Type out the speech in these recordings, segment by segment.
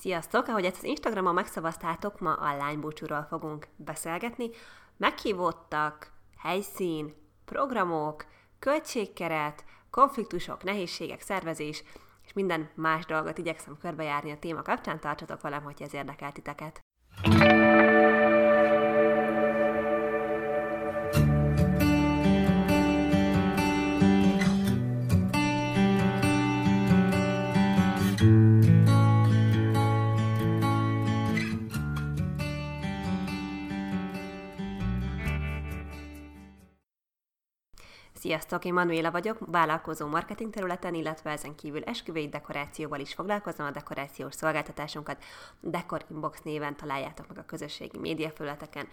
Sziasztok! Ahogy ezt az Instagramon megszavaztátok, ma a lánybúcsúról fogunk beszélgetni. Meghívottak, helyszín, programok, költségkeret, konfliktusok, nehézségek, szervezés, és minden más dolgot igyekszem körbejárni a téma kapcsán. Tartsatok velem, hogy ez érdekel titeket. Sziasztok, én Manuela vagyok, vállalkozó marketing területen, illetve ezen kívül esküvői dekorációval is foglalkozom, a dekorációs szolgáltatásunkat Decor Inbox néven találjátok meg a közösségi médiafelületeken.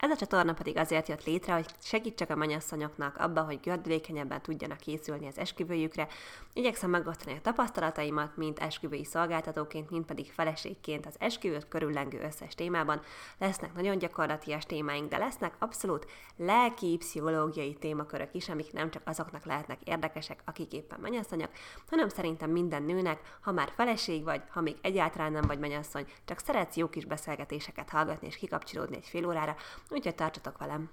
Ez a csatorna pedig azért jött létre, hogy segítsek a mennyasszonyoknak abba, hogy gördülékenyebben tudjanak készülni az esküvőjükre. Igyekszem megosztani a tapasztalataimat, mint esküvői szolgáltatóként, mint pedig feleségként az esküvőt körüllengő összes témában. Lesznek nagyon gyakorlatias témáink, de lesznek abszolút lelki, pszichológiai témakörök is, amik nem csak azoknak lehetnek érdekesek, akik éppen mennyasszonyok, hanem szerintem minden nőnek, ha már feleség vagy, ha még egyáltalán nem vagy mennyasszony, csak szeretsz jó kis beszélgetéseket hallgatni és kikapcsolódni egy fél órára, úgyhogy tartsatok velem!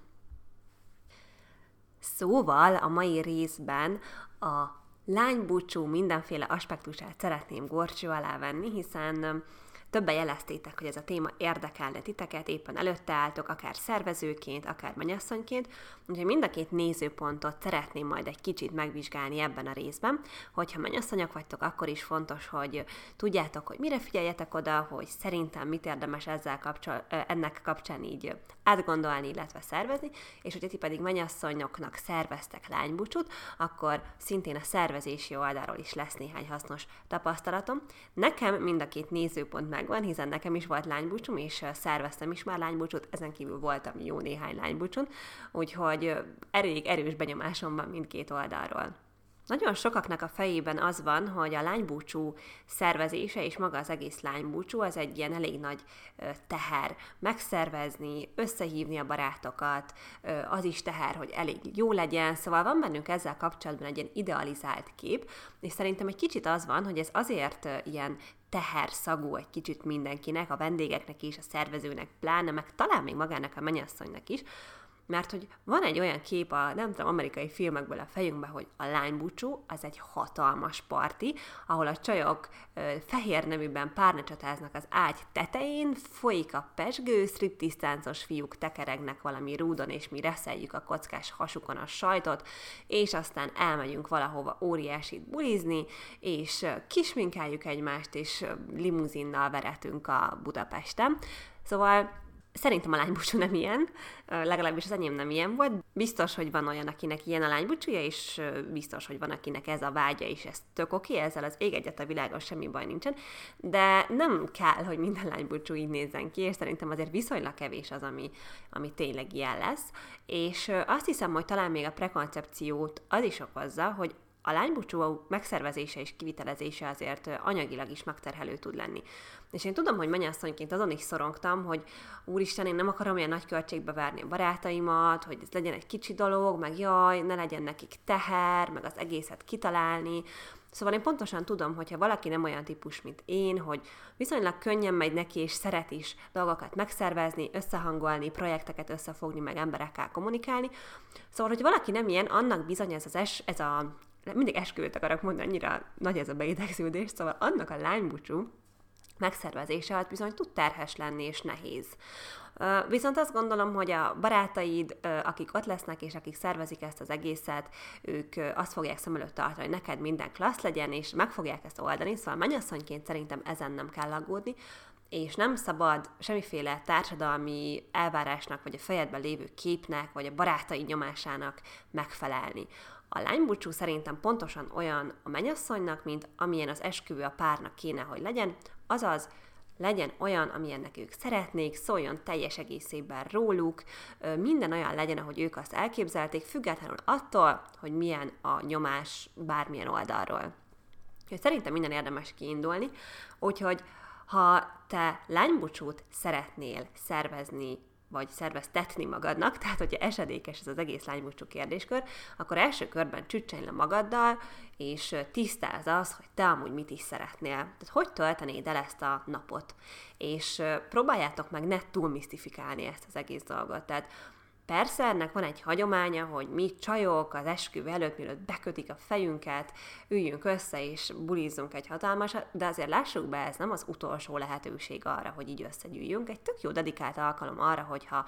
Szóval a mai részben a lánybúcsú mindenféle aspektusát szeretném gorcsó alá venni, hiszen Többen jeleztétek, hogy ez a téma érdekelne titeket, éppen előtte álltok, akár szervezőként, akár mennyasszonyként, úgyhogy mind a két nézőpontot szeretném majd egy kicsit megvizsgálni ebben a részben, hogyha mennyasszonyok vagytok, akkor is fontos, hogy tudjátok, hogy mire figyeljetek oda, hogy szerintem mit érdemes ezzel kapcsol, ennek kapcsán így átgondolni, illetve szervezni, és hogyha ti pedig mennyasszonyoknak szerveztek lánybúcsút, akkor szintén a szervezési oldalról is lesz néhány hasznos tapasztalatom. Nekem mind a két nézőpont megvan, hiszen nekem is volt lánybúcsom, és szerveztem is már lánybúcsút, ezen kívül voltam jó néhány lánybúcson, úgyhogy elég erős benyomásom van mindkét oldalról. Nagyon sokaknak a fejében az van, hogy a lánybúcsú szervezése és maga az egész lánybúcsú az egy ilyen elég nagy teher. Megszervezni, összehívni a barátokat, az is teher, hogy elég jó legyen, szóval van bennünk ezzel kapcsolatban egy ilyen idealizált kép, és szerintem egy kicsit az van, hogy ez azért ilyen teherszagú egy kicsit mindenkinek, a vendégeknek is, a szervezőnek pláne, meg talán még magának a mennyasszonynak is, mert hogy van egy olyan kép a, nem tudom, amerikai filmekből a fejünkben, hogy a lánybúcsú az egy hatalmas parti, ahol a csajok ö, fehér neműben párnacsatáznak az ágy tetején, folyik a pesgő, striptisztáncos fiúk tekeregnek valami rúdon, és mi reszeljük a kockás hasukon a sajtot, és aztán elmegyünk valahova óriásit bulizni, és kisminkáljuk egymást, és limuzinnal veretünk a Budapesten. Szóval Szerintem a lánybúcsú nem ilyen, legalábbis az enyém nem ilyen volt. Biztos, hogy van olyan, akinek ilyen a lánybúcsúja, és biztos, hogy van, akinek ez a vágya, és ez tök oké, okay, ezzel az ég egyet a világon semmi baj nincsen, de nem kell, hogy minden lánybúcsú így nézzen ki, és szerintem azért viszonylag kevés az, ami, ami tényleg ilyen lesz. És azt hiszem, hogy talán még a prekoncepciót az is okozza, hogy a lánybúcsú megszervezése és kivitelezése azért anyagilag is megterhelő tud lenni. És én tudom, hogy mennyasszonyként azon is szorongtam, hogy úristen, én nem akarom olyan nagy költségbe várni a barátaimat, hogy ez legyen egy kicsi dolog, meg jaj, ne legyen nekik teher, meg az egészet kitalálni. Szóval én pontosan tudom, hogyha valaki nem olyan típus, mint én, hogy viszonylag könnyen megy neki, és szeret is dolgokat megszervezni, összehangolni, projekteket összefogni, meg emberekkel kommunikálni. Szóval, hogy valaki nem ilyen, annak bizony ez, az es, ez a mindig esküvőt akarok mondani, annyira nagy ez a beidegződés, szóval annak a lánybúcsú megszervezése az bizony tud terhes lenni és nehéz. Viszont azt gondolom, hogy a barátaid, akik ott lesznek, és akik szervezik ezt az egészet, ők azt fogják szem előtt tartani, hogy neked minden klassz legyen, és meg fogják ezt oldani, szóval mennyasszonyként szerintem ezen nem kell aggódni, és nem szabad semmiféle társadalmi elvárásnak, vagy a fejedben lévő képnek, vagy a barátai nyomásának megfelelni. A lánybúcsú szerintem pontosan olyan a mennyasszonynak, mint amilyen az esküvő a párnak kéne, hogy legyen, azaz legyen olyan, amilyennek ők szeretnék, szóljon teljes egészében róluk, minden olyan legyen, ahogy ők azt elképzelték, függetlenül attól, hogy milyen a nyomás bármilyen oldalról. Szerintem minden érdemes kiindulni, úgyhogy ha te lánybúcsút szeretnél szervezni vagy szerveztetni magadnak, tehát hogyha esedékes ez az egész lánybúcsú kérdéskör, akkor első körben csücsenj le magaddal, és tisztáz az, hogy te amúgy mit is szeretnél. Tehát hogy töltenéd el ezt a napot. És próbáljátok meg ne túl misztifikálni ezt az egész dolgot. Tehát Persze ennek van egy hagyománya, hogy mi csajok az esküvő előtt, mielőtt bekötik a fejünket, üljünk össze és bulizzunk egy hatalmasat, de azért lássuk be, ez nem az utolsó lehetőség arra, hogy így összegyűjjünk. Egy tök jó dedikált alkalom arra, hogyha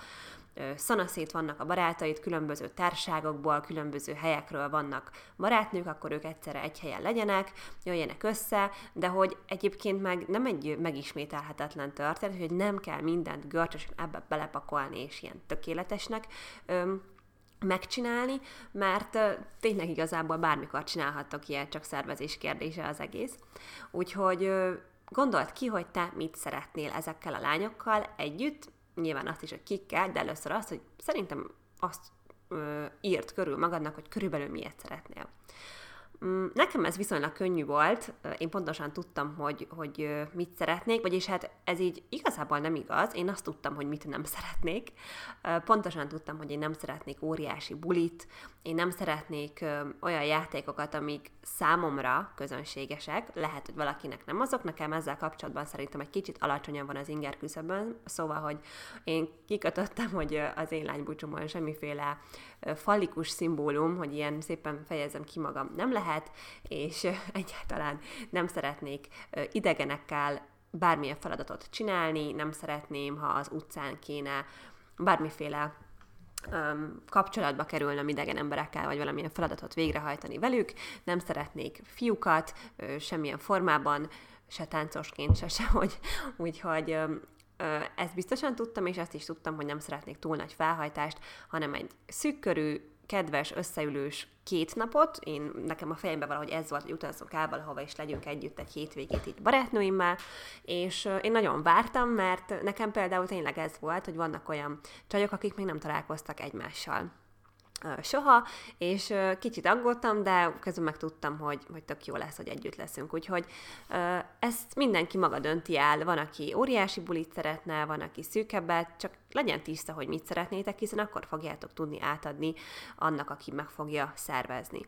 szanaszét vannak a barátaid, különböző társágokból, különböző helyekről vannak barátnők, akkor ők egyszerre egy helyen legyenek, jöjjenek össze, de hogy egyébként meg nem egy megismételhetetlen történet, hogy nem kell mindent görcsösen ebbe belepakolni, és ilyen tökéletesnek öm, megcsinálni, mert tényleg igazából bármikor csinálhattok ilyet, csak szervezés kérdése az egész. Úgyhogy gondold ki, hogy te mit szeretnél ezekkel a lányokkal együtt, nyilván azt is, hogy kikkel, de először azt, hogy szerintem azt ö, írt körül magadnak, hogy körülbelül miért szeretnél. Mm, nekem ez viszonylag könnyű volt, én pontosan tudtam, hogy, hogy mit szeretnék, vagyis hát ez így igazából nem igaz, én azt tudtam, hogy mit nem szeretnék. Pontosan tudtam, hogy én nem szeretnék óriási bulit, én nem szeretnék olyan játékokat, amik számomra közönségesek, lehet, hogy valakinek nem azok, nekem ezzel kapcsolatban szerintem egy kicsit alacsonyan van az inger küszöbön, szóval, hogy én kikötöttem, hogy az én lánybúcsomon semmiféle fallikus szimbólum, hogy ilyen szépen fejezem ki magam nem lehet, és egyáltalán nem szeretnék idegenekkel bármilyen feladatot csinálni, nem szeretném, ha az utcán kéne bármiféle um, kapcsolatba kerülnöm idegen emberekkel, vagy valamilyen feladatot végrehajtani velük, nem szeretnék fiúkat semmilyen formában, se táncosként, se sehogy, úgyhogy ezt biztosan tudtam, és azt is tudtam, hogy nem szeretnék túl nagy felhajtást, hanem egy szűkkörű, kedves, összeülős két napot. Én, nekem a fejemben valahogy ez volt, hogy utazzunk el valahova, és legyünk együtt egy hétvégét itt barátnőimmel, és én nagyon vártam, mert nekem például tényleg ez volt, hogy vannak olyan csajok, akik még nem találkoztak egymással soha, és kicsit aggódtam, de közben meg tudtam, hogy, hogy tök jó lesz, hogy együtt leszünk. Úgyhogy ezt mindenki maga dönti el. Van, aki óriási bulit szeretne, van, aki szűkebbet, csak legyen tiszta, hogy mit szeretnétek, hiszen akkor fogjátok tudni átadni annak, aki meg fogja szervezni.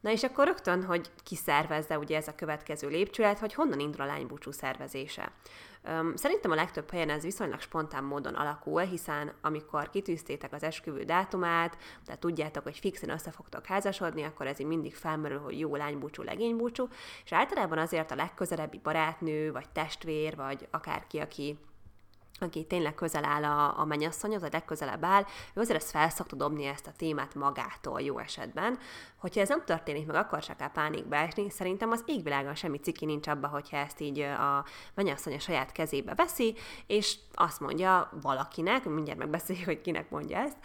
Na és akkor rögtön, hogy ki szervezze, ugye ez a következő lépcsület, hogy honnan indul a lánybúcsú szervezése. Szerintem a legtöbb helyen ez viszonylag spontán módon alakul, hiszen amikor kitűztétek az esküvő dátumát, de tudjátok, hogy fixen össze fogtok házasodni, akkor ez így mindig felmerül, hogy jó lánybúcsú, legénybúcsú, és általában azért a legközelebbi barátnő, vagy testvér, vagy akárki, aki aki tényleg közel áll a, a mennyasszonyhoz, a legközelebb áll, ő azért ezt fel szokta dobni ezt a témát magától jó esetben. Hogyha ez nem történik meg, akkor se kell pánikba esni. Szerintem az égvilágon semmi ciki nincs abba, hogyha ezt így a mennyasszony a saját kezébe veszi, és azt mondja valakinek, mindjárt megbeszéljük, hogy kinek mondja ezt,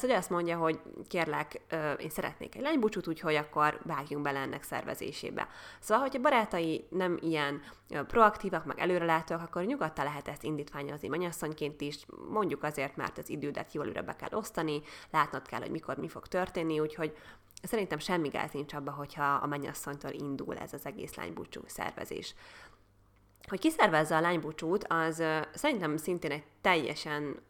szóval azt mondja, hogy kérlek, én szeretnék egy lánybúcsút, úgyhogy akkor vágjunk bele ennek szervezésébe. Szóval, hogyha barátai nem ilyen proaktívak, meg előrelátóak, akkor nyugodtan lehet ezt indítványozni mennyasszonyként is, mondjuk azért, mert az idődet jól be kell osztani, látnod kell, hogy mikor mi fog történni, úgyhogy szerintem semmi gáz nincs abba, hogyha a mennyasszonytól indul ez az egész lánybúcsú szervezés. Hogy kiszervezze a lánybúcsút, az szerintem szintén egy teljesen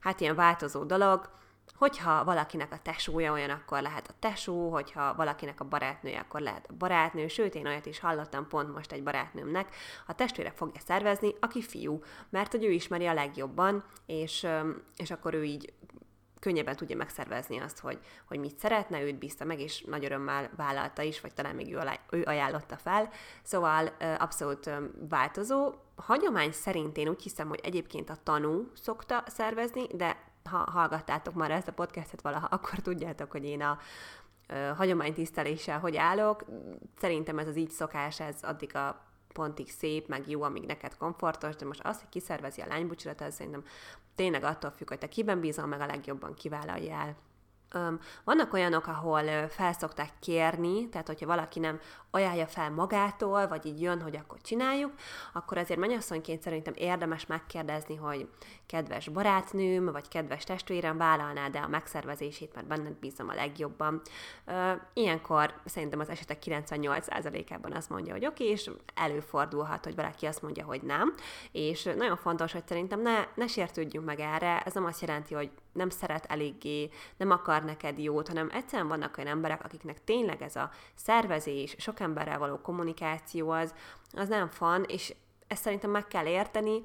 hát ilyen változó dolog, Hogyha valakinek a tesója olyan, akkor lehet a tesó, hogyha valakinek a barátnője, akkor lehet a barátnő, sőt, én olyat is hallottam pont most egy barátnőmnek, a testvére fogja szervezni, aki fiú, mert hogy ő ismeri a legjobban, és, és akkor ő így könnyebben tudja megszervezni azt, hogy, hogy mit szeretne, őt bízta meg, és nagy örömmel vállalta is, vagy talán még ő, ajánlotta fel. Szóval abszolút változó. Hagyomány szerint én úgy hiszem, hogy egyébként a tanú szokta szervezni, de ha hallgattátok már ezt a podcastet valaha, akkor tudjátok, hogy én a hagyománytiszteléssel hogy állok. Szerintem ez az így szokás, ez addig a pontig szép, meg jó, amíg neked komfortos, de most az, hogy kiszervezi a lánybúcsolat, az szerintem tényleg attól függ, hogy te kiben bízol, meg a legjobban kivállaljál Vannak olyanok, ahol felszokták kérni, tehát hogyha valaki nem ajánlja fel magától, vagy így jön, hogy akkor csináljuk, akkor azért mennyasszonyként szerintem érdemes megkérdezni, hogy kedves barátnőm, vagy kedves testvérem vállalnád-e a megszervezését, mert benned bízom a legjobban. Ilyenkor szerintem az esetek 98%-ában azt mondja, hogy oké, és előfordulhat, hogy valaki azt mondja, hogy nem, és nagyon fontos, hogy szerintem ne, ne sértődjünk meg erre, ez nem azt jelenti, hogy nem szeret eléggé, nem akar neked jót, hanem egyszerűen vannak olyan emberek, akiknek tényleg ez a szervezés, sok emberrel való kommunikáció az, az nem fan, és ezt szerintem meg kell érteni,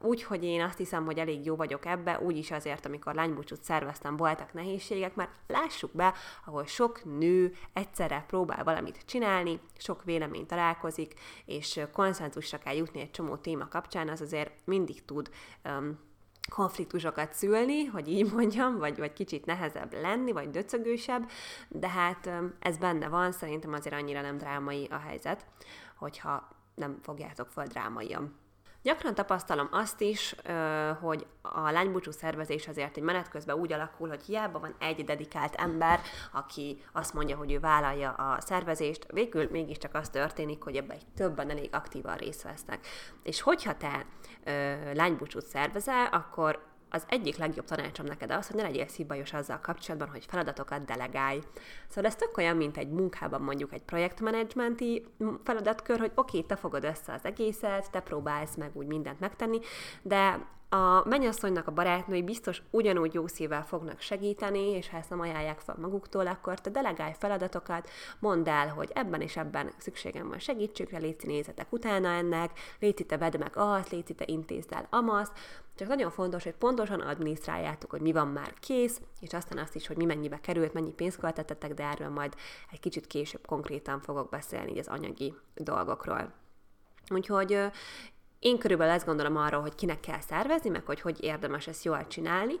úgy, hogy én azt hiszem, hogy elég jó vagyok ebbe, úgy is azért, amikor lánybúcsút szerveztem, voltak nehézségek, mert lássuk be, ahol sok nő egyszerre próbál valamit csinálni, sok vélemény találkozik, és konszenzusra kell jutni egy csomó téma kapcsán, az azért mindig tud um, konfliktusokat szülni, hogy így mondjam, vagy, vagy kicsit nehezebb lenni, vagy döcögősebb, de hát ez benne van, szerintem azért annyira nem drámai a helyzet, hogyha nem fogjátok föl drámaian. Gyakran tapasztalom azt is, hogy a lánybúcsú szervezés azért egy menet közben úgy alakul, hogy hiába van egy dedikált ember, aki azt mondja, hogy ő vállalja a szervezést, végül mégiscsak az történik, hogy ebben többen elég aktívan részt vesznek. És hogyha te lánybúcsút szervezel, akkor az egyik legjobb tanácsom neked az, hogy ne legyél szívbajos azzal kapcsolatban, hogy feladatokat delegálj. Szóval ez tök olyan, mint egy munkában mondjuk egy projektmenedzsmenti feladatkör, hogy oké, okay, te fogod össze az egészet, te próbálsz meg úgy mindent megtenni, de a mennyasszonynak a barátnői biztos ugyanúgy jó szívvel fognak segíteni, és ha ezt nem ajánlják fel maguktól, akkor te delegálj feladatokat, mondd el, hogy ebben és ebben szükségem van segítségre, légy nézetek utána ennek, légy te vedd meg azt, légy te intézd el amazt, csak nagyon fontos, hogy pontosan adminisztráljátok, hogy mi van már kész, és aztán azt is, hogy mi mennyibe került, mennyi pénzt költöttetek, de erről majd egy kicsit később konkrétan fogok beszélni az anyagi dolgokról. Úgyhogy én körülbelül ezt gondolom arról, hogy kinek kell szervezni, meg hogy hogy érdemes ezt jól csinálni,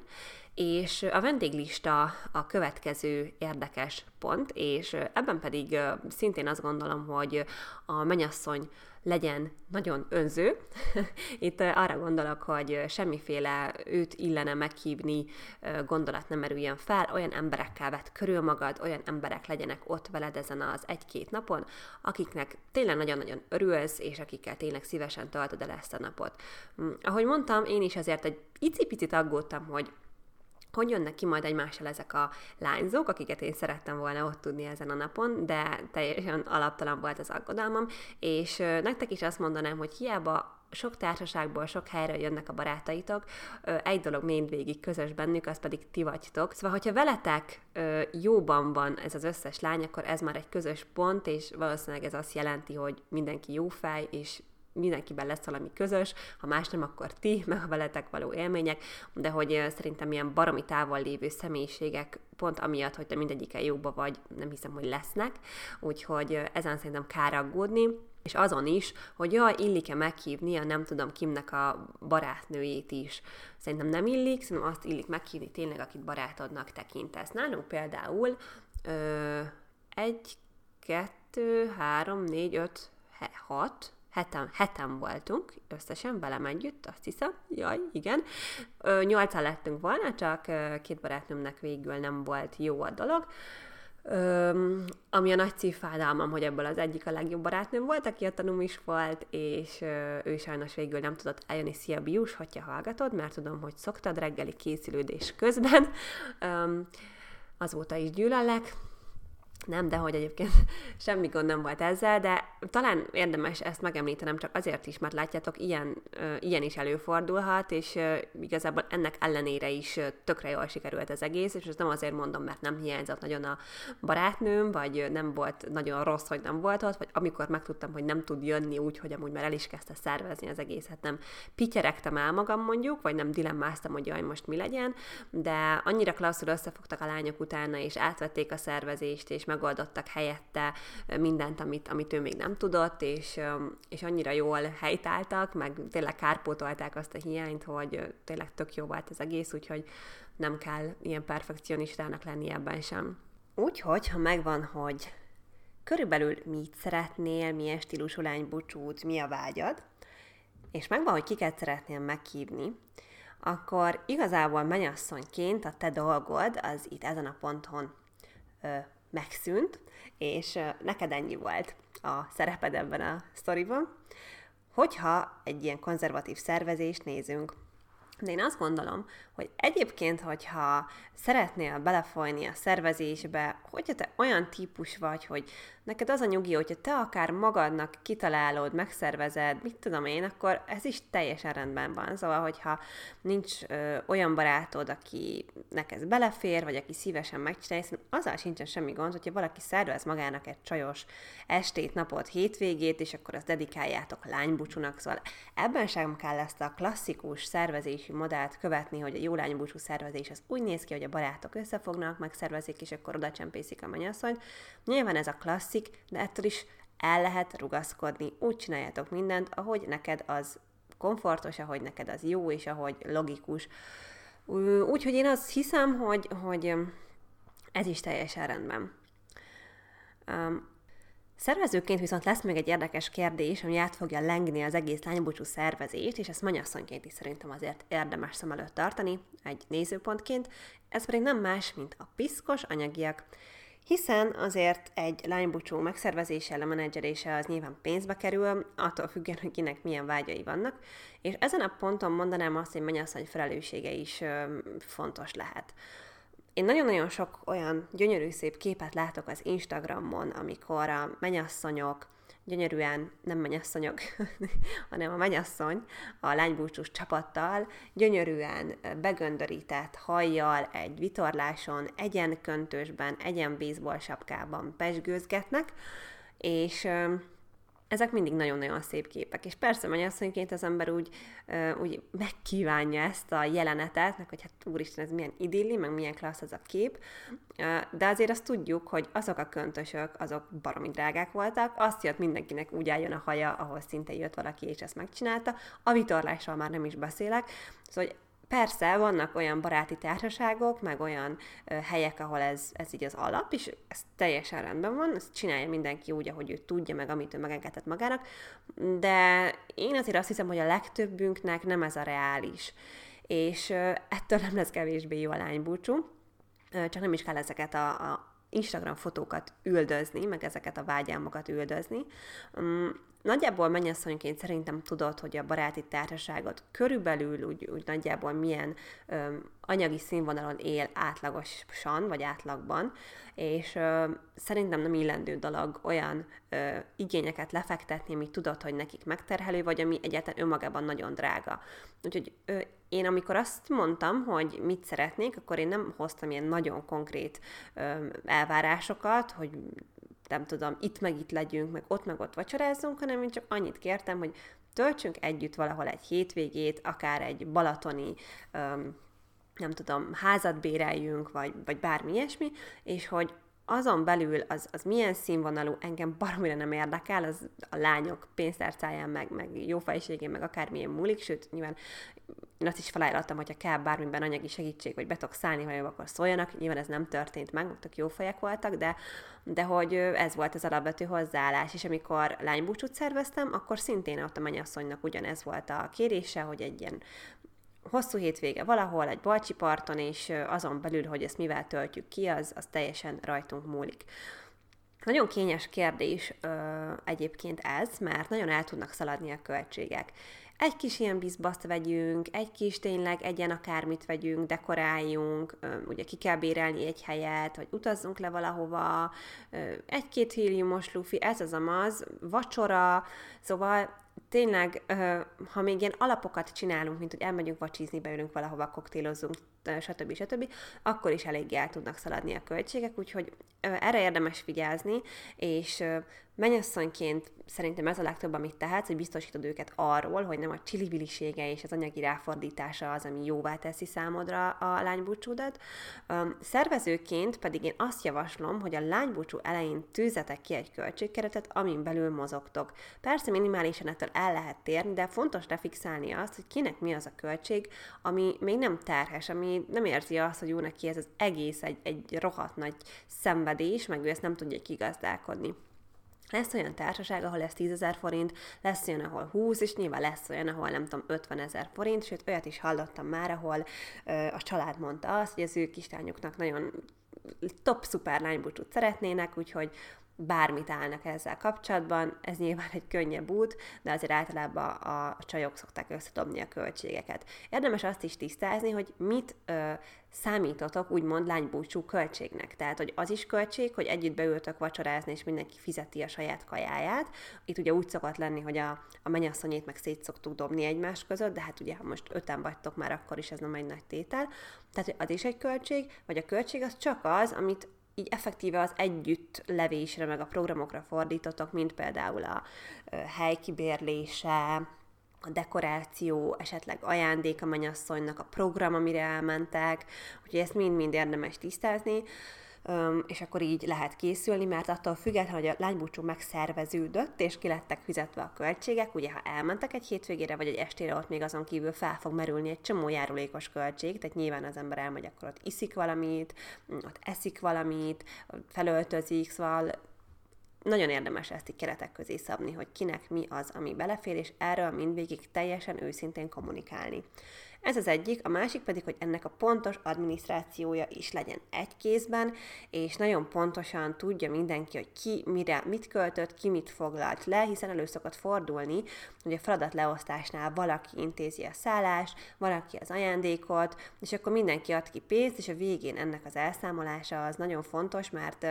és a vendéglista a következő érdekes pont, és ebben pedig szintén azt gondolom, hogy a menyasszony legyen nagyon önző. Itt arra gondolok, hogy semmiféle őt illene meghívni gondolat nem merüljen fel, olyan emberekkel vett körül magad, olyan emberek legyenek ott veled ezen az egy-két napon, akiknek tényleg nagyon-nagyon örülsz, és akikkel tényleg szívesen töltöd el ezt a napot. Hm, ahogy mondtam, én is azért egy icipicit aggódtam, hogy hogy jönnek ki majd egymással ezek a lányzók, akiket én szerettem volna ott tudni ezen a napon, de teljesen alaptalan volt az aggodalmam, és nektek is azt mondanám, hogy hiába sok társaságból, sok helyre jönnek a barátaitok, egy dolog mindvégig közös bennük, az pedig ti vagytok. Szóval, hogyha veletek jóban van ez az összes lány, akkor ez már egy közös pont, és valószínűleg ez azt jelenti, hogy mindenki jó fej, és mindenkiben lesz valami közös, ha más nem, akkor ti, meg a veletek való élmények, de hogy szerintem ilyen baromi távol lévő személyiségek pont amiatt, hogy te mindegyikkel jóba vagy, nem hiszem, hogy lesznek, úgyhogy ezen szerintem kár aggódni, és azon is, hogy jaj, illik-e meghívni a nem tudom Kimnek a barátnőjét is. Szerintem nem illik, szerintem azt illik meghívni tényleg, akit barátodnak tekintesz. Nálunk például ö, egy, kettő, három, négy, öt, hat, heten, heten voltunk, összesen velem együtt, azt hiszem, jaj, igen. Nyolcan lettünk volna, csak két barátnőmnek végül nem volt jó a dolog. Öm, ami a nagy szívfájdalmam, hogy ebből az egyik a legjobb barátnőm volt, aki a tanum is volt, és ö, ő sajnos végül nem tudott eljönni. Szia, Bius, hogyha hallgatod, mert tudom, hogy szoktad reggeli készülődés közben. Öm, azóta is gyűlöllek, nem, de hogy egyébként semmi gond nem volt ezzel, de talán érdemes ezt megemlítenem csak azért is, mert látjátok, ilyen, ilyen is előfordulhat, és igazából ennek ellenére is tökre jól sikerült az egész, és ezt nem azért mondom, mert nem hiányzott nagyon a barátnőm, vagy nem volt nagyon rossz, hogy nem volt ott, vagy amikor megtudtam, hogy nem tud jönni úgy, hogy amúgy már el is kezdte szervezni az egészet, nem pityeregtem el magam mondjuk, vagy nem dilemmáztam, hogy jaj, most mi legyen, de annyira klasszul összefogtak a lányok utána, és átvették a szervezést, és meg megoldottak helyette mindent, amit, amit ő még nem tudott, és, és annyira jól helytáltak, meg tényleg kárpótolták azt a hiányt, hogy tényleg tök jó volt az egész, úgyhogy nem kell ilyen perfekcionistának lenni ebben sem. Úgyhogy, ha megvan, hogy körülbelül mit szeretnél, milyen stílusú lány búcsút, mi a vágyad, és megvan, hogy kiket szeretnél meghívni, akkor igazából menyasszonyként a te dolgod az itt ezen a ponton ö, megszűnt, és neked ennyi volt a szereped ebben a sztoriban. Hogyha egy ilyen konzervatív szervezést nézünk, de én azt gondolom, hogy egyébként, hogyha szeretnél belefolyni a szervezésbe, hogyha te olyan típus vagy, hogy neked az a nyugi, hogyha te akár magadnak kitalálod, megszervezed, mit tudom én, akkor ez is teljesen rendben van. Szóval, hogyha nincs ö, olyan barátod, aki neked belefér, vagy aki szívesen megcsinálja, hiszen azzal sincsen semmi gond, hogyha valaki szervez magának egy csajos estét, napot, hétvégét, és akkor azt dedikáljátok lánybúcsúnak. Szóval ebben sem kell ezt a klasszikus szervezési modellt követni, hogy a jó lánybúcsú szervezés az úgy néz ki, hogy a barátok összefognak, megszervezik, és akkor oda csempészik a mennyasszonyt. Nyilván ez a klasszik, de ettől is el lehet rugaszkodni. Úgy csináljátok mindent, ahogy neked az komfortos, ahogy neked az jó, és ahogy logikus. Úgyhogy én azt hiszem, hogy, hogy ez is teljesen rendben. Um, Szervezőként viszont lesz még egy érdekes kérdés, ami át fogja lengni az egész lánybúcsú szervezést, és ezt mannyasszonyként is szerintem azért érdemes szem előtt tartani, egy nézőpontként. Ez pedig nem más, mint a piszkos anyagiak. Hiszen azért egy lánybúcsú megszervezése, lemenedzserése az nyilván pénzbe kerül, attól függően, hogy kinek milyen vágyai vannak, és ezen a ponton mondanám azt, hogy mennyasszony felelőssége is fontos lehet. Én nagyon-nagyon sok olyan gyönyörű szép képet látok az Instagramon, amikor a menyasszonyok gyönyörűen, nem menyasszonyok, hanem a menyasszony a lánybúcsús csapattal gyönyörűen begöndörített hajjal egy vitorláson, egyenköntösben, egyen baseball sapkában pesgőzgetnek, és ezek mindig nagyon-nagyon szép képek. És persze mennyasszonyként az ember úgy, úgy megkívánja ezt a jelenetet, meg hogy hát úristen, ez milyen idilli, meg milyen klassz az a kép, de azért azt tudjuk, hogy azok a köntösök, azok baromi drágák voltak, azt jött mindenkinek úgy álljon a haja, ahol szinte jött valaki, és ezt megcsinálta. A vitorlásról már nem is beszélek, szóval hogy Persze, vannak olyan baráti társaságok, meg olyan ö, helyek, ahol ez, ez így az alap, és ez teljesen rendben van, ezt csinálja mindenki úgy, ahogy ő tudja, meg amit ő megengedhet magának, de én azért azt hiszem, hogy a legtöbbünknek nem ez a reális, és ö, ettől nem lesz kevésbé jó a lánybúcsú, ö, csak nem is kell ezeket a, a Instagram fotókat üldözni, meg ezeket a vágyálmokat üldözni. Um, Nagyjából mennyasszonyként szerintem tudod, hogy a baráti társaságot körülbelül úgy, úgy nagyjából milyen öm, anyagi színvonalon él átlagosan, vagy átlagban, és ö, szerintem nem illendő dolog olyan ö, igényeket lefektetni, amit tudod, hogy nekik megterhelő, vagy ami egyáltalán önmagában nagyon drága. Úgyhogy ö, én amikor azt mondtam, hogy mit szeretnék, akkor én nem hoztam ilyen nagyon konkrét ö, elvárásokat, hogy nem tudom, itt meg itt legyünk, meg ott meg ott vacsorázzunk, hanem én csak annyit kértem, hogy töltsünk együtt valahol egy hétvégét, akár egy balatoni um, nem tudom, házat béreljünk, vagy, vagy bármi ilyesmi, és hogy azon belül az, az milyen színvonalú, engem baromira nem érdekel, az a lányok pénztárcáján, meg, meg jófejségén, meg akármilyen múlik, sőt, nyilván én azt is felajánlottam, hogyha kell bármiben anyagi segítség, vagy be tudok szállni, vagy akkor szóljanak. Nyilván ez nem történt meg, tök jó fejek voltak, de, de hogy ez volt az alapvető hozzáállás, és amikor lánybúcsút szerveztem, akkor szintén ott a mennyasszonynak ugyanez volt a kérése, hogy egy ilyen hosszú hétvége valahol, egy balcsi parton, és azon belül, hogy ezt mivel töltjük ki, az, az teljesen rajtunk múlik. Nagyon kényes kérdés ö, egyébként ez, mert nagyon el tudnak szaladni a költségek. Egy kis ilyen bizbaszt vegyünk, egy kis tényleg egyen akármit vegyünk, dekoráljunk, ugye ki kell bérelni egy helyet, vagy utazzunk le valahova, egy-két héliumos lufi, ez az amaz, vacsora, szóval tényleg, ha még ilyen alapokat csinálunk, mint hogy elmegyünk vacsizni, beülünk valahova, koktélozunk, stb. stb., akkor is eléggé el tudnak szaladni a költségek, úgyhogy erre érdemes vigyázni, és mennyasszonyként szerintem ez a legtöbb, amit tehetsz, hogy biztosítod őket arról, hogy nem a csilibilisége és az anyagi ráfordítása az, ami jóvá teszi számodra a lánybúcsúdat. Szervezőként pedig én azt javaslom, hogy a lánybúcsú elején tűzetek ki egy költségkeretet, amin belül mozogtok. Persze minimálisan ettől el lehet térni, de fontos lefixálni azt, hogy kinek mi az a költség, ami még nem terhes, ami nem érzi azt, hogy jó neki ez az egész egy, egy rohadt nagy szenvedés, meg ő ezt nem tudja kigazdálkodni. Lesz olyan társaság, ahol lesz 10 ezer forint, lesz olyan, ahol 20, és nyilván lesz olyan, ahol nem tudom, 50 ezer forint, sőt olyat is hallottam már, ahol ö, a család mondta azt, hogy az ő kislányuknak nagyon top szuper lánybúcsút szeretnének, úgyhogy bármit állnak ezzel kapcsolatban. Ez nyilván egy könnyebb út, de azért általában a, csajok szokták összedobni a költségeket. Érdemes azt is tisztázni, hogy mit ö, számítotok úgymond lánybúcsú költségnek. Tehát, hogy az is költség, hogy együtt beültök vacsorázni, és mindenki fizeti a saját kajáját. Itt ugye úgy szokott lenni, hogy a, a mennyasszonyét meg szét szoktuk dobni egymás között, de hát ugye, ha most öten vagytok már, akkor is ez nem egy nagy tétel. Tehát, hogy az is egy költség, vagy a költség az csak az, amit így effektíve az együtt levésre, meg a programokra fordítottak, mint például a helykibérlése, a dekoráció, esetleg ajándék a mennyasszonynak, a program, amire elmentek, úgyhogy ezt mind-mind érdemes tisztázni és akkor így lehet készülni, mert attól függetlenül, hogy a lánybúcsú megszerveződött, és ki lettek fizetve a költségek, ugye ha elmentek egy hétvégére vagy egy estére, ott még azon kívül fel fog merülni egy csomó járulékos költség, tehát nyilván az ember elmegy, akkor ott iszik valamit, ott eszik valamit, felöltözik, szóval nagyon érdemes ezt így keretek közé szabni, hogy kinek mi az, ami belefér, és erről mindvégig teljesen őszintén kommunikálni. Ez az egyik, a másik pedig, hogy ennek a pontos adminisztrációja is legyen egy kézben, és nagyon pontosan tudja mindenki, hogy ki mire, mit költött, ki mit foglalt le, hiszen elő szokott fordulni, hogy a feladat leosztásnál valaki intézi a szállást, valaki az ajándékot, és akkor mindenki ad ki pénzt, és a végén ennek az elszámolása az nagyon fontos, mert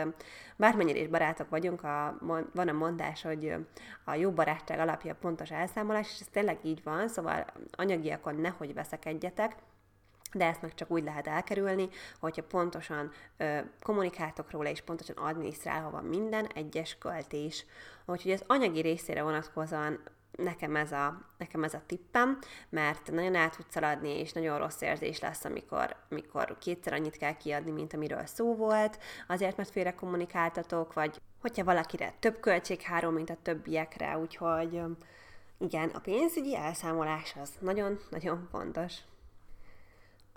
bármennyire is barátok vagyunk, a, van a mondás, hogy a jó barátság alapja a pontos elszámolás, és ez tényleg így van, szóval anyagiakon nehogy veszekedjetek, de ezt meg csak úgy lehet elkerülni, hogyha pontosan ö, kommunikáltok róla, és pontosan adminisztrálva van minden egyes költés. Úgyhogy az anyagi részére vonatkozóan nekem ez, a, nekem ez a tippem, mert nagyon el tudsz szaladni, és nagyon rossz érzés lesz, amikor, amikor kétszer annyit kell kiadni, mint amiről szó volt, azért, mert félre kommunikáltatok, vagy hogyha valakire több költség három, mint a többiekre, úgyhogy igen, a pénzügyi elszámolás az nagyon-nagyon fontos.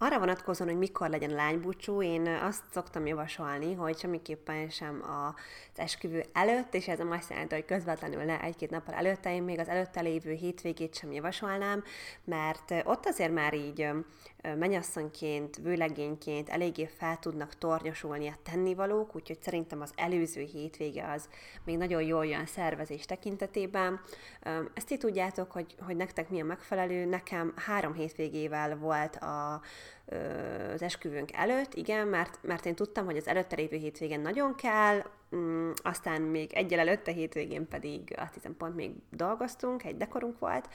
Arra vonatkozóan, hogy mikor legyen lánybúcsú, én azt szoktam javasolni, hogy semmiképpen sem az esküvő előtt, és ez nem azt jelenti, hogy közvetlenül ne egy-két nappal előtte, én még az előtte lévő hétvégét sem javasolnám, mert ott azért már így menyasszonyként, vőlegényként eléggé fel tudnak tornyosulni a tennivalók, úgyhogy szerintem az előző hétvége az még nagyon jól jön szervezés tekintetében. Ezt így tudjátok, hogy, hogy nektek mi a megfelelő. Nekem három hétvégével volt a, az esküvőnk előtt, igen, mert, mert én tudtam, hogy az előtte lévő hétvégen nagyon kell, mm, aztán még egyel előtte hétvégén pedig azt hiszem pont még dolgoztunk, egy dekorunk volt,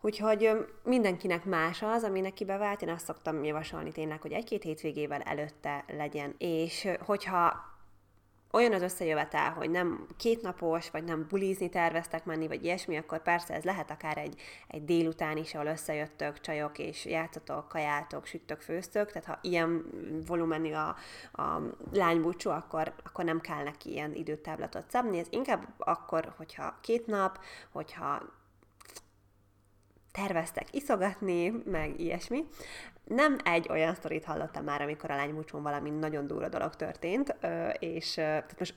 Úgyhogy mindenkinek más az, ami neki bevált. Én azt szoktam javasolni tényleg, hogy egy-két hétvégével előtte legyen. És hogyha olyan az összejövetel, hogy nem kétnapos, vagy nem bulizni terveztek menni, vagy ilyesmi, akkor persze ez lehet akár egy, egy délután is, ahol összejöttök csajok, és játszotok, kajátok, süttök, főztök, tehát ha ilyen volumenű a, a lánybúcsú, akkor, akkor nem kell neki ilyen időtáblatot szabni, ez inkább akkor, hogyha két nap, hogyha terveztek iszogatni, meg ilyesmi. Nem egy olyan sztorit hallottam már, amikor a lánybúcsón valami nagyon durva dolog történt, és tehát most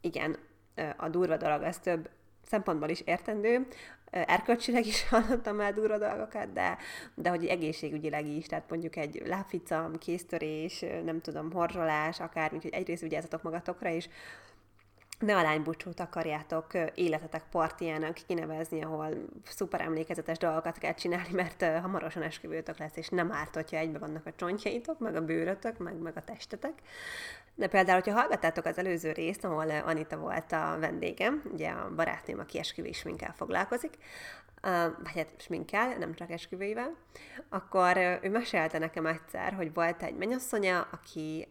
igen, a durva dolog az több szempontból is értendő, erkölcsileg is hallottam már durva dolgokat, de, de hogy egészségügyileg is, tehát mondjuk egy lábficam, kéztörés, nem tudom, horzsolás, akár, úgyhogy egyrészt vigyázzatok magatokra, és ne a lánybúcsút akarjátok életetek partiának kinevezni, ahol szuper emlékezetes dolgokat kell csinálni, mert hamarosan esküvőtök lesz, és nem árt, hogyha egybe vannak a csontjaitok, meg a bőrötök, meg, meg a testetek. De például, hogyha hallgattátok az előző részt, ahol Anita volt a vendégem, ugye a barátnőm, aki esküvés minkkel foglalkozik, vagy hát sminkkel, nem csak esküvőivel, akkor ő mesélte nekem egyszer, hogy volt egy mennyasszonya, aki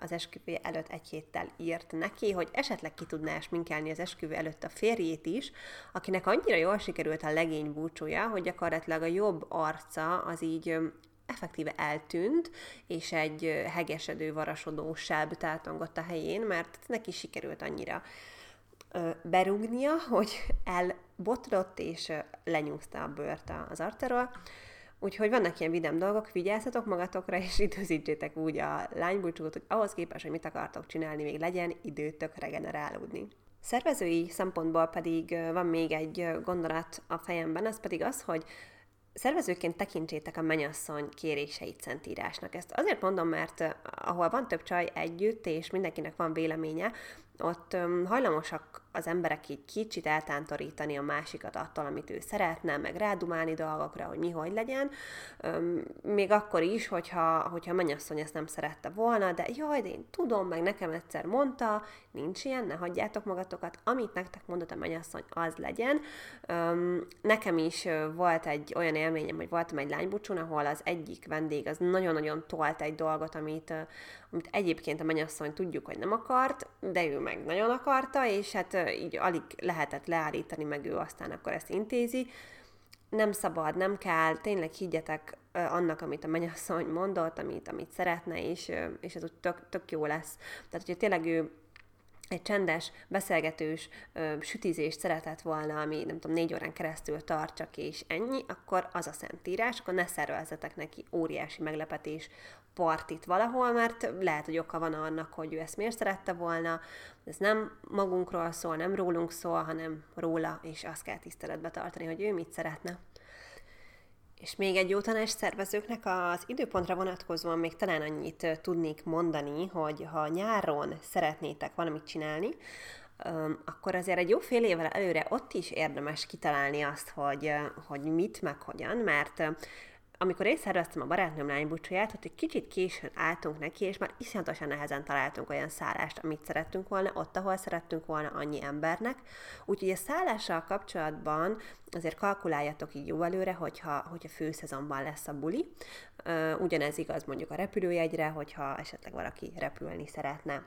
az esküvő előtt egy héttel írt neki, hogy esetleg ki tudná sminkelni az esküvő előtt a férjét is, akinek annyira jól sikerült a legény búcsúja, hogy gyakorlatilag a jobb arca az így effektíve eltűnt, és egy hegesedő, varasodó sáb tátongott a helyén, mert neki sikerült annyira berúgnia, hogy elbotlott és lenyúzta a bőrt az arteról. Úgyhogy vannak ilyen vidám dolgok, vigyázzatok magatokra, és időzítsétek úgy a lánybúcsút, hogy ahhoz képest, hogy mit akartok csinálni, még legyen időtök regenerálódni. Szervezői szempontból pedig van még egy gondolat a fejemben, az pedig az, hogy szervezőként tekintsétek a menyasszony kéréseit szentírásnak. Ezt azért mondom, mert ahol van több csaj együtt, és mindenkinek van véleménye, ott hajlamosak az emberek így kicsit eltántorítani a másikat attól, amit ő szeretne, meg rádumálni dolgokra, hogy mi hogy legyen. Még akkor is, hogyha, hogyha a mennyasszony ezt nem szerette volna, de jaj, de én tudom, meg nekem egyszer mondta, nincs ilyen, ne hagyjátok magatokat, amit nektek mondott a mennyasszony, az legyen. Nekem is volt egy olyan élményem, hogy voltam egy lánybucsún, ahol az egyik vendég az nagyon-nagyon tolt egy dolgot, amit, amit egyébként a mennyasszony tudjuk, hogy nem akart, de ő meg nagyon akarta, és hát így alig lehetett leállítani, meg ő aztán akkor ezt intézi. Nem szabad, nem kell, tényleg higgyetek annak, amit a mennyasszony mondott, amit, amit szeretne, és, és ez úgy tök, tök jó lesz. Tehát, hogyha tényleg ő egy csendes, beszélgetős ö, sütizést szeretett volna, ami nem tudom, négy órán keresztül tart csak és ennyi, akkor az a szentírás, akkor ne szervezzetek neki óriási meglepetés partit valahol, mert lehet, hogy oka van annak, hogy ő ezt miért szerette volna. Ez nem magunkról szól, nem rólunk szól, hanem róla, és azt kell tiszteletbe tartani, hogy ő mit szeretne. És még egy jó tanács szervezőknek az időpontra vonatkozóan még talán annyit tudnék mondani, hogy ha nyáron szeretnétek valamit csinálni, akkor azért egy jó fél évvel előre ott is érdemes kitalálni azt, hogy, hogy mit, meg hogyan, mert amikor én szerveztem a barátnőm lánybucsóját, ott egy kicsit későn álltunk neki, és már iszonyatosan nehezen találtunk olyan szállást, amit szerettünk volna, ott, ahol szerettünk volna annyi embernek. Úgyhogy a szállással kapcsolatban azért kalkuláljatok így jó előre, hogyha, hogyha főszezonban lesz a buli. Ugyanez igaz mondjuk a repülőjegyre, hogyha esetleg valaki repülni szeretne.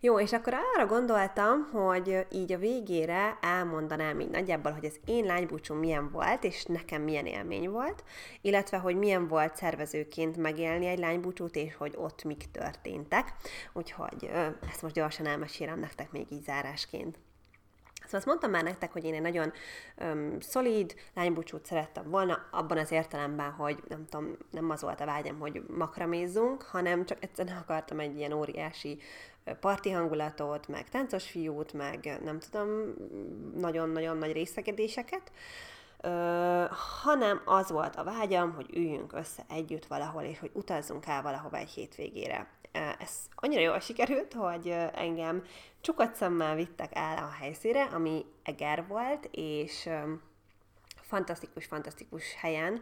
Jó, és akkor arra gondoltam, hogy így a végére elmondanám így nagyjából, hogy az én lánybúcsú milyen volt, és nekem milyen élmény volt, illetve, hogy milyen volt szervezőként megélni egy lánybúcsút, és hogy ott mik történtek. Úgyhogy ezt most gyorsan elmesélem nektek még így zárásként. Szóval azt mondtam már nektek, hogy én egy nagyon um, szolíd lánybúcsút szerettem volna, abban az értelemben, hogy nem tudom, nem az volt a vágyam, hogy makramézzunk, hanem csak egyszerűen akartam egy ilyen óriási parti hangulatot, meg táncos fiút, meg nem tudom, nagyon-nagyon nagy részegedéseket, ö, hanem az volt a vágyam, hogy üljünk össze együtt valahol, és hogy utazzunk el valahova egy hétvégére. Ez annyira jól sikerült, hogy engem csukat szemmel vittek el a helyszíre, ami Eger volt, és fantasztikus, fantasztikus helyen,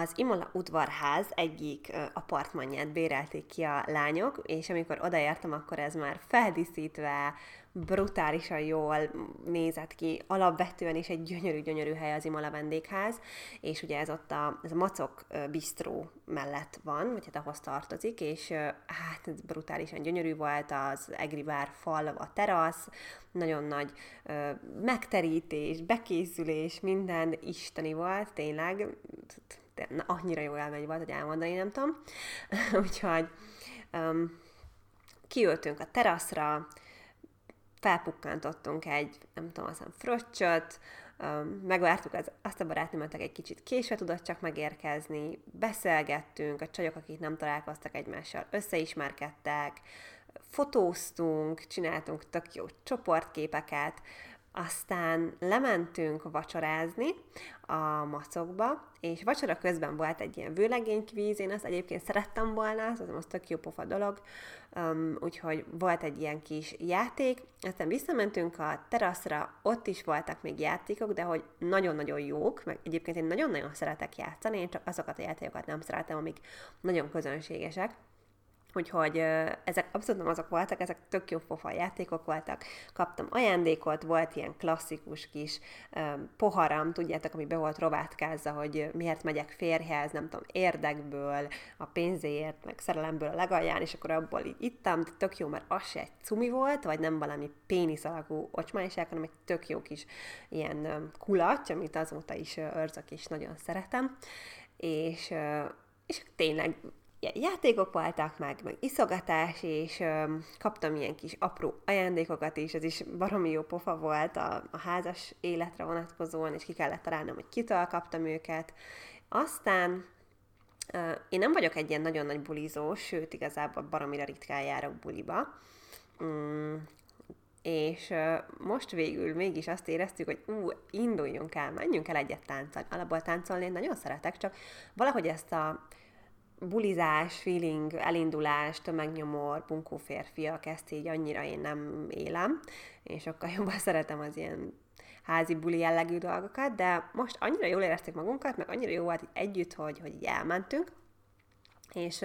az Imola udvarház egyik apartmanját bérelték ki a lányok, és amikor odaértem, akkor ez már feldíszítve, brutálisan jól nézett ki, alapvetően is egy gyönyörű-gyönyörű hely az Imola vendégház, és ugye ez ott a, ez a Macok bistró mellett van, vagy hát ahhoz tartozik, és hát ez brutálisan gyönyörű volt, az Egri Bár fal, a terasz, nagyon nagy ö, megterítés, bekészülés, minden isteni volt, tényleg na, annyira jó élmény volt, hogy elmondani nem tudom. Úgyhogy um, kiültünk a teraszra, felpukkantottunk egy, nem tudom, aztán fröccsöt, megvártuk az, azt a barátnőmet, egy kicsit késve tudott csak megérkezni, beszélgettünk, a csajok, akik nem találkoztak egymással, összeismerkedtek, fotóztunk, csináltunk tök jó csoportképeket, aztán lementünk vacsorázni a macokba, és vacsora közben volt egy ilyen vőlegénykvíz, én azt egyébként szerettem volna, az az tök jó pofa dolog, um, úgyhogy volt egy ilyen kis játék, aztán visszamentünk a teraszra, ott is voltak még játékok, de hogy nagyon-nagyon jók, meg egyébként én nagyon-nagyon szeretek játszani, én csak azokat a játékokat nem szeretem, amik nagyon közönségesek, Úgyhogy ezek abszolút nem azok voltak, ezek tök jó pofa játékok voltak. Kaptam ajándékot, volt ilyen klasszikus kis poharam, tudjátok, ami be volt rovátkázza, hogy miért megyek férjhez, nem tudom, érdekből, a pénzéért, meg szerelemből a legalján, és akkor abból így ittam, de tök jó, mert az se egy cumi volt, vagy nem valami pénisz alakú ocsmányság, hanem egy tök jó kis ilyen kulacs, amit azóta is őrzök, és nagyon szeretem. És és tényleg játékok voltak meg, meg iszogatás, és ö, kaptam ilyen kis apró ajándékokat is, ez is baromi jó pofa volt a, a házas életre vonatkozóan, és ki kellett találnom, hogy kitől kaptam őket. Aztán ö, én nem vagyok egy ilyen nagyon nagy bulizó, sőt, igazából baromira ritkán járok buliba. Mm, és most végül mégis azt éreztük, hogy ú, induljunk el, menjünk el egyet táncolni. Alapból táncolni én nagyon szeretek, csak valahogy ezt a bulizás, feeling, elindulás, tömegnyomor, bunkó férfiak, ezt így annyira én nem élem, és sokkal jobban szeretem az ilyen házi buli jellegű dolgokat, de most annyira jól érezték magunkat, meg annyira jó volt együtt, hogy, hogy így elmentünk, és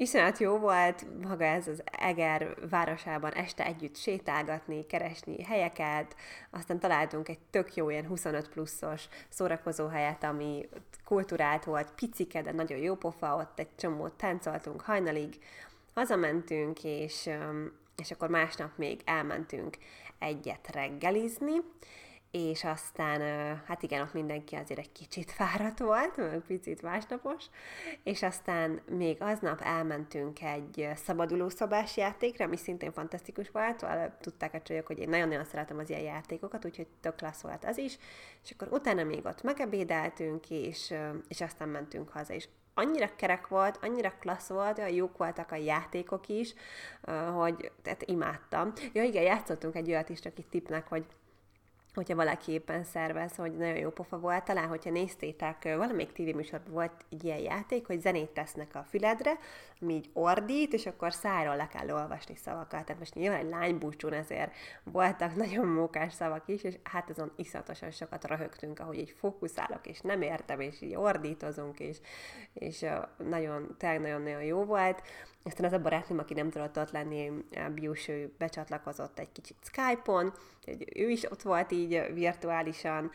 iszonyat jó volt maga ez az Eger városában este együtt sétálgatni, keresni helyeket, aztán találtunk egy tök jó ilyen 25 pluszos szórakozó helyet, ami kulturált volt, picike, de nagyon jó pofa, ott egy csomót táncoltunk hajnalig, hazamentünk, és, és akkor másnap még elmentünk egyet reggelizni, és aztán, hát igen, ott mindenki azért egy kicsit fáradt volt, meg picit másnapos, és aztán még aznap elmentünk egy szabadulószobás játékra, ami szintén fantasztikus volt, tudták a csajok, hogy én nagyon-nagyon szeretem az ilyen játékokat, úgyhogy tök klassz volt az is, és akkor utána még ott megebédeltünk, és, és aztán mentünk haza, és annyira kerek volt, annyira klassz volt, olyan jók voltak a játékok is, hogy tehát imádtam. Ja igen, játszottunk egy olyat is, itt tipnek, hogy hogyha valaki éppen szervez, hogy nagyon jó pofa volt, talán, hogyha néztétek, valamelyik tévéműsorban volt egy ilyen játék, hogy zenét tesznek a füledre, ami így ordít, és akkor szájról le kell olvasni szavakat. Tehát most nyilván egy lánybúcsún ezért voltak nagyon mókás szavak is, és hát azon iszatosan sokat röhögtünk, ahogy így fókuszálok, és nem értem, és így ordítozunk, és, és nagyon, tényleg nagyon-nagyon jó volt. Aztán az a barátnőm, aki nem tudott ott lenni, Bius, ő becsatlakozott egy kicsit Skype-on, ő is ott volt így virtuálisan,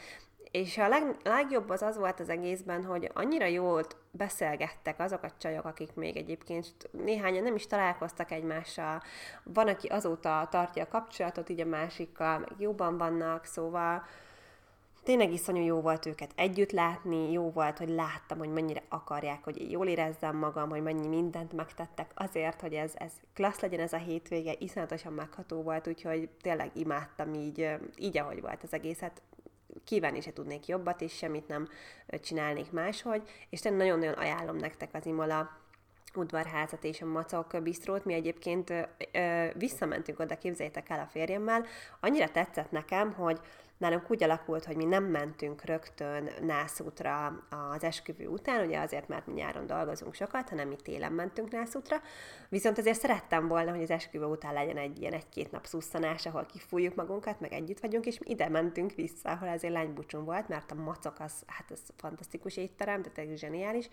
és a leg, legjobb az az volt az egészben, hogy annyira jól beszélgettek azok a csajok, akik még egyébként néhányan nem is találkoztak egymással. Van, aki azóta tartja a kapcsolatot, így a másikkal, meg jóban vannak, szóval tényleg iszonyú jó volt őket együtt látni, jó volt, hogy láttam, hogy mennyire akarják, hogy jól érezzem magam, hogy mennyi mindent megtettek azért, hogy ez, ez klassz legyen ez a hétvége, iszonyatosan megható volt, úgyhogy tényleg imádtam így, így ahogy volt az egészet kívánni se tudnék jobbat, és semmit nem csinálnék máshogy, és tényleg nagyon-nagyon ajánlom nektek az Imola udvarházat és a macok bisztrót. Mi egyébként ö, visszamentünk oda, képzeljétek el a férjemmel. Annyira tetszett nekem, hogy Nálunk úgy alakult, hogy mi nem mentünk rögtön nászútra az esküvő után, ugye azért, mert mi nyáron dolgozunk sokat, hanem mi télen mentünk nászútra, viszont azért szerettem volna, hogy az esküvő után legyen egy ilyen egy-két nap szusszanás, ahol kifújjuk magunkat, meg együtt vagyunk, és mi ide mentünk vissza, ahol azért lánybucsún volt, mert a macok az, hát az fantasztikus étterem, tehát ez zseniális.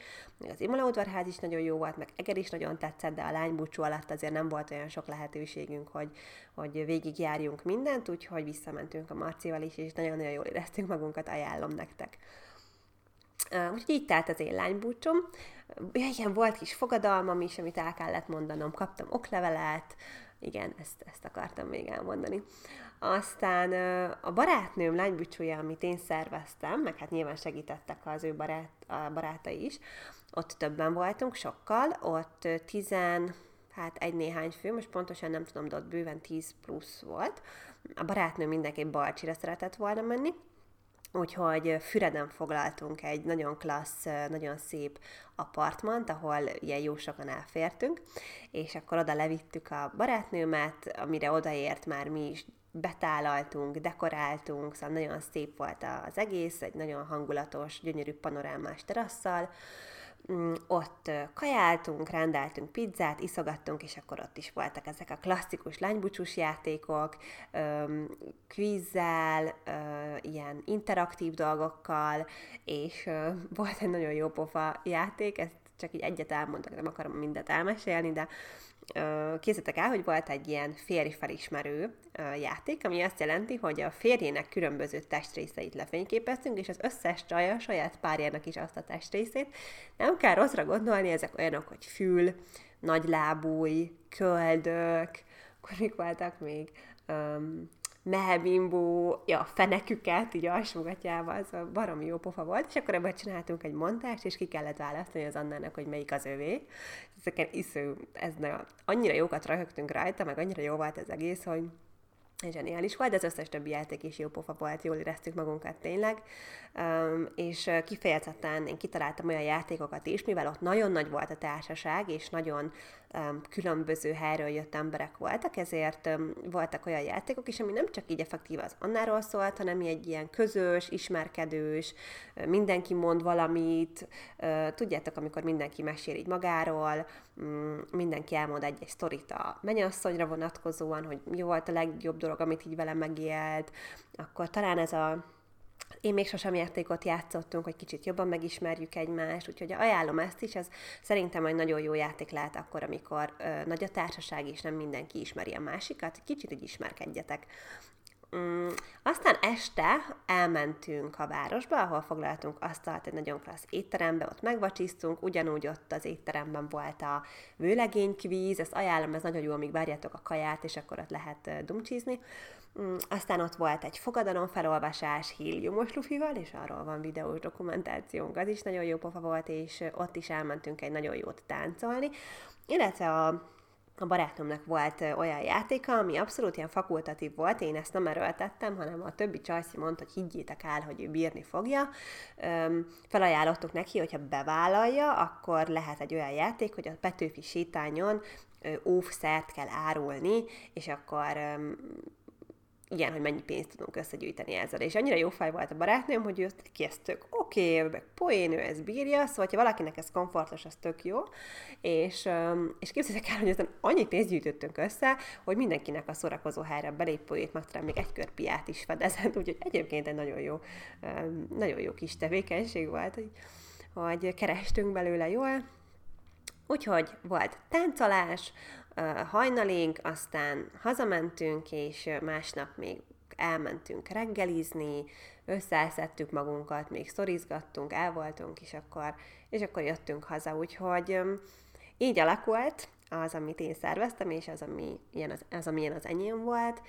Az Imola udvarház is nagyon jó volt, meg Eger is nagyon tetszett, de a lánybúcsú alatt azért nem volt olyan sok lehetőségünk, hogy, hogy végigjárjunk mindent, úgyhogy visszamentünk a Marcival is, és nagyon-nagyon jól éreztünk magunkat, ajánlom nektek. Úgyhogy így telt az én lánybúcsom. Ja, igen, volt kis fogadalmam is, amit el kellett mondanom. Kaptam oklevelet, igen, ezt, ezt akartam még elmondani. Aztán a barátnőm lánybúcsúja, amit én szerveztem, meg hát nyilván segítettek az ő barát, a barátai is, ott többen voltunk, sokkal, ott tizen, hát egy néhány fő, most pontosan nem tudom, de ott bőven 10 plusz volt. A barátnő mindenképp Balcsira szeretett volna menni, Úgyhogy Füreden foglaltunk egy nagyon klassz, nagyon szép apartmant, ahol ilyen jó sokan elfértünk, és akkor oda levittük a barátnőmet, amire odaért már mi is betálaltunk, dekoráltunk, szóval nagyon szép volt az egész, egy nagyon hangulatos, gyönyörű panorámás terasszal, ott kajáltunk, rendeltünk pizzát, iszogattunk, és akkor ott is voltak ezek a klasszikus lánybucsús játékok, kvízzel, ilyen interaktív dolgokkal, és volt egy nagyon jó pofa játék, ezt csak így egyet elmondok, nem akarom mindet elmesélni, de készítek el, hogy volt egy ilyen férj felismerő játék, ami azt jelenti, hogy a férjének különböző testrészeit lefényképeztünk, és az összes csaj a saját párjának is azt a testrészét. Nem kell rosszra gondolni, ezek olyanok, hogy fül, nagy lábúj, köldök, akkor mik voltak még? Um, mehebimbó, ja, feneküket, így alsógatjával, szóval baromi jó pofa volt, és akkor ebből csináltunk egy montást, és ki kellett választani az Annának, hogy melyik az övé. Ezeken isző, ez nagyon, annyira jókat röhögtünk rajta, meg annyira jó volt ez egész, hogy zseniális volt, de az összes többi játék is jó pofa volt, jól éreztük magunkat tényleg, um, és kifejezetten én kitaláltam olyan játékokat is, mivel ott nagyon nagy volt a társaság, és nagyon különböző helyről jött emberek voltak, ezért voltak olyan játékok is, ami nem csak így effektív az annáról szólt, hanem egy ilyen közös, ismerkedős, mindenki mond valamit, tudjátok, amikor mindenki mesél így magáról, um, mindenki elmond egy-egy sztorit a mennyasszonyra vonatkozóan, hogy mi volt a legjobb dolog, amit így velem megélt, akkor talán ez a én még sosem játékot játszottunk, hogy kicsit jobban megismerjük egymást, úgyhogy ajánlom ezt is, ez szerintem egy nagyon jó játék lehet akkor, amikor ö, nagy a társaság, és nem mindenki ismeri a másikat, kicsit így ismerkedjetek. Mm, aztán este elmentünk a városba, ahol foglaltunk asztalt egy nagyon klassz étterembe, ott megvacsisztunk, ugyanúgy ott az étteremben volt a vőlegénykvíz, ezt ajánlom, ez nagyon jó, amíg várjátok a kaját, és akkor ott lehet dumcsizni. Mm, aztán ott volt egy fogadalom felolvasás híliumos lufival, és arról van videós dokumentációnk, az is nagyon jó pofa volt, és ott is elmentünk egy nagyon jót táncolni, illetve a a barátnőmnek volt olyan játéka, ami abszolút ilyen fakultatív volt, én ezt nem erőltettem, hanem a többi csajszi mondta, hogy higgyétek el, hogy ő bírni fogja. Felajánlottuk neki, hogyha bevállalja, akkor lehet egy olyan játék, hogy a Petőfi sétányon óvszert kell árulni, és akkor igen, hogy mennyi pénzt tudunk összegyűjteni ezzel. És annyira jó fej volt a barátnőm, hogy ő ki oké, okay, meg poén, bírja, szóval ha valakinek ez komfortos, az tök jó. És, és képzeljétek el, hogy aztán annyi pénzt gyűjtöttünk össze, hogy mindenkinek a szórakozó helyre belépőjét, meg még egy kör piát is fedezett, úgyhogy egyébként egy nagyon jó, nagyon jó kis tevékenység volt, hogy, hogy kerestünk belőle jól. Úgyhogy volt táncolás, hajnalig, aztán hazamentünk, és másnap még elmentünk reggelizni, összeeszettük magunkat, még szorizgattunk, el voltunk, és akkor, és akkor jöttünk haza, úgyhogy így alakult az, amit én szerveztem, és az, ami ilyen az, az amilyen az enyém volt.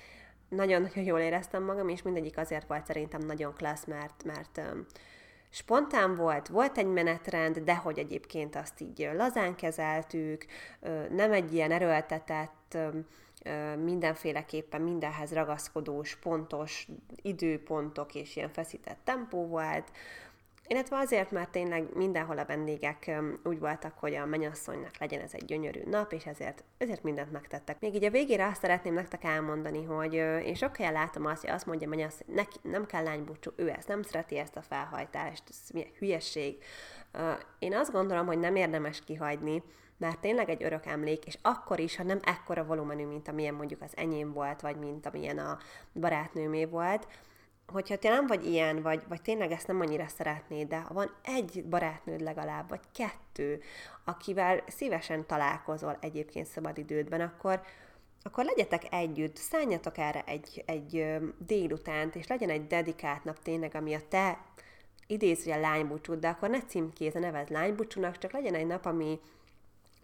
Nagyon-nagyon jól éreztem magam, és mindegyik azért volt szerintem nagyon klassz, mert, mert spontán volt, volt egy menetrend, de hogy egyébként azt így lazán kezeltük, nem egy ilyen erőltetett, mindenféleképpen mindenhez ragaszkodós, pontos időpontok és ilyen feszített tempó volt, illetve azért, mert tényleg mindenhol a vendégek úgy voltak, hogy a mennyasszonynak legyen ez egy gyönyörű nap, és ezért, ezért mindent megtettek. Még így a végére azt szeretném nektek elmondani, hogy én sok helyen látom azt, hogy azt mondja mennyasszony, neki nem kell lánybúcsú, ő ezt nem szereti ezt a felhajtást, ez milyen hülyesség. Én azt gondolom, hogy nem érdemes kihagyni, mert tényleg egy örök emlék, és akkor is, ha nem ekkora volumenű, mint amilyen mondjuk az enyém volt, vagy mint amilyen a barátnőmé volt, hogyha te nem vagy ilyen, vagy, vagy tényleg ezt nem annyira szeretnéd, de van egy barátnőd legalább, vagy kettő, akivel szívesen találkozol egyébként szabadidődben, akkor, akkor legyetek együtt, szálljatok erre egy, egy délutánt, és legyen egy dedikált nap tényleg, ami a te idézője lánybúcsúd, de akkor ne címkéz, nevez lánybúcsúnak, csak legyen egy nap, ami,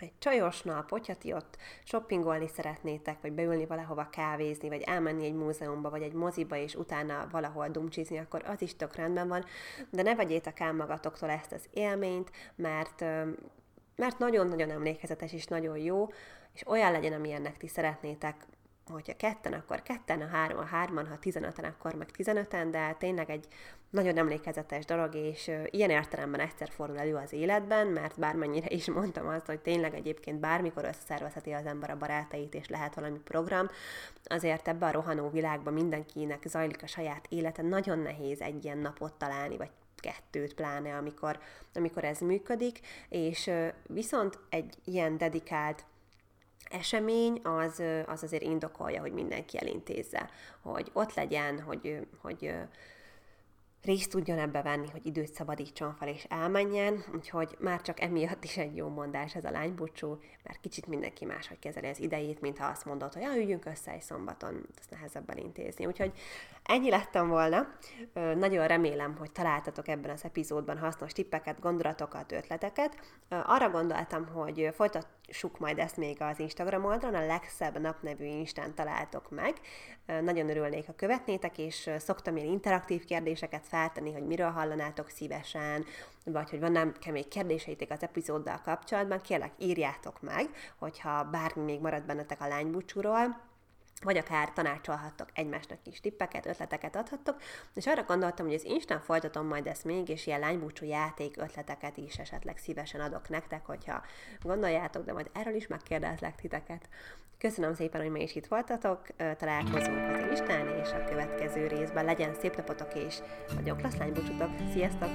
egy csajos nap, hogyha ti ott shoppingolni szeretnétek, vagy beülni valahova kávézni, vagy elmenni egy múzeumba, vagy egy moziba, és utána valahol dumcsizni, akkor az is tök rendben van, de ne vegyétek el magatoktól ezt az élményt, mert mert nagyon-nagyon emlékezetes és nagyon jó, és olyan legyen, amilyennek ti szeretnétek, hogyha ketten, akkor ketten, ha három, a hárman, ha tizenöten, akkor meg tizenöten, de tényleg egy nagyon emlékezetes dolog, és ilyen értelemben egyszer fordul elő az életben, mert bármennyire is mondtam azt, hogy tényleg egyébként bármikor összeszervezheti az ember a barátait, és lehet valami program, azért ebbe a rohanó világban mindenkinek zajlik a saját élete, nagyon nehéz egy ilyen napot találni, vagy kettőt pláne, amikor, amikor ez működik, és viszont egy ilyen dedikált esemény az, az azért indokolja, hogy mindenki elintézze, hogy ott legyen, hogy, hogy részt tudjon ebbe venni, hogy időt szabadítson fel és elmenjen, úgyhogy már csak emiatt is egy jó mondás ez a lánybúcsú, mert kicsit mindenki máshogy kezeli az idejét, mint ha azt mondod, hogy ja, üljünk össze egy szombaton, ezt nehezebben intézni. Úgyhogy ennyi lettem volna. Nagyon remélem, hogy találtatok ebben az epizódban hasznos tippeket, gondolatokat, ötleteket. Arra gondoltam, hogy folytassuk majd ezt még az Instagram oldalon, a legszebb nap nevű Instán találtok meg. Nagyon örülnék, ha követnétek, és szoktam én interaktív kérdéseket feltenni, hogy miről hallanátok szívesen, vagy hogy van még kérdéseitek az epizóddal kapcsolatban, kérlek írjátok meg, hogyha bármi még marad bennetek a lánybúcsúról, vagy akár tanácsolhattok egymásnak is tippeket, ötleteket adhattok, és arra gondoltam, hogy az Instán folytatom majd ezt még, és ilyen lánybúcsú játék ötleteket is esetleg szívesen adok nektek, hogyha gondoljátok, de majd erről is megkérdezlek titeket. Köszönöm szépen, hogy ma is itt voltatok, találkozunk az Instán, és a következő részben legyen szép napotok, és nagyon klassz lánybúcsútok. Sziasztok!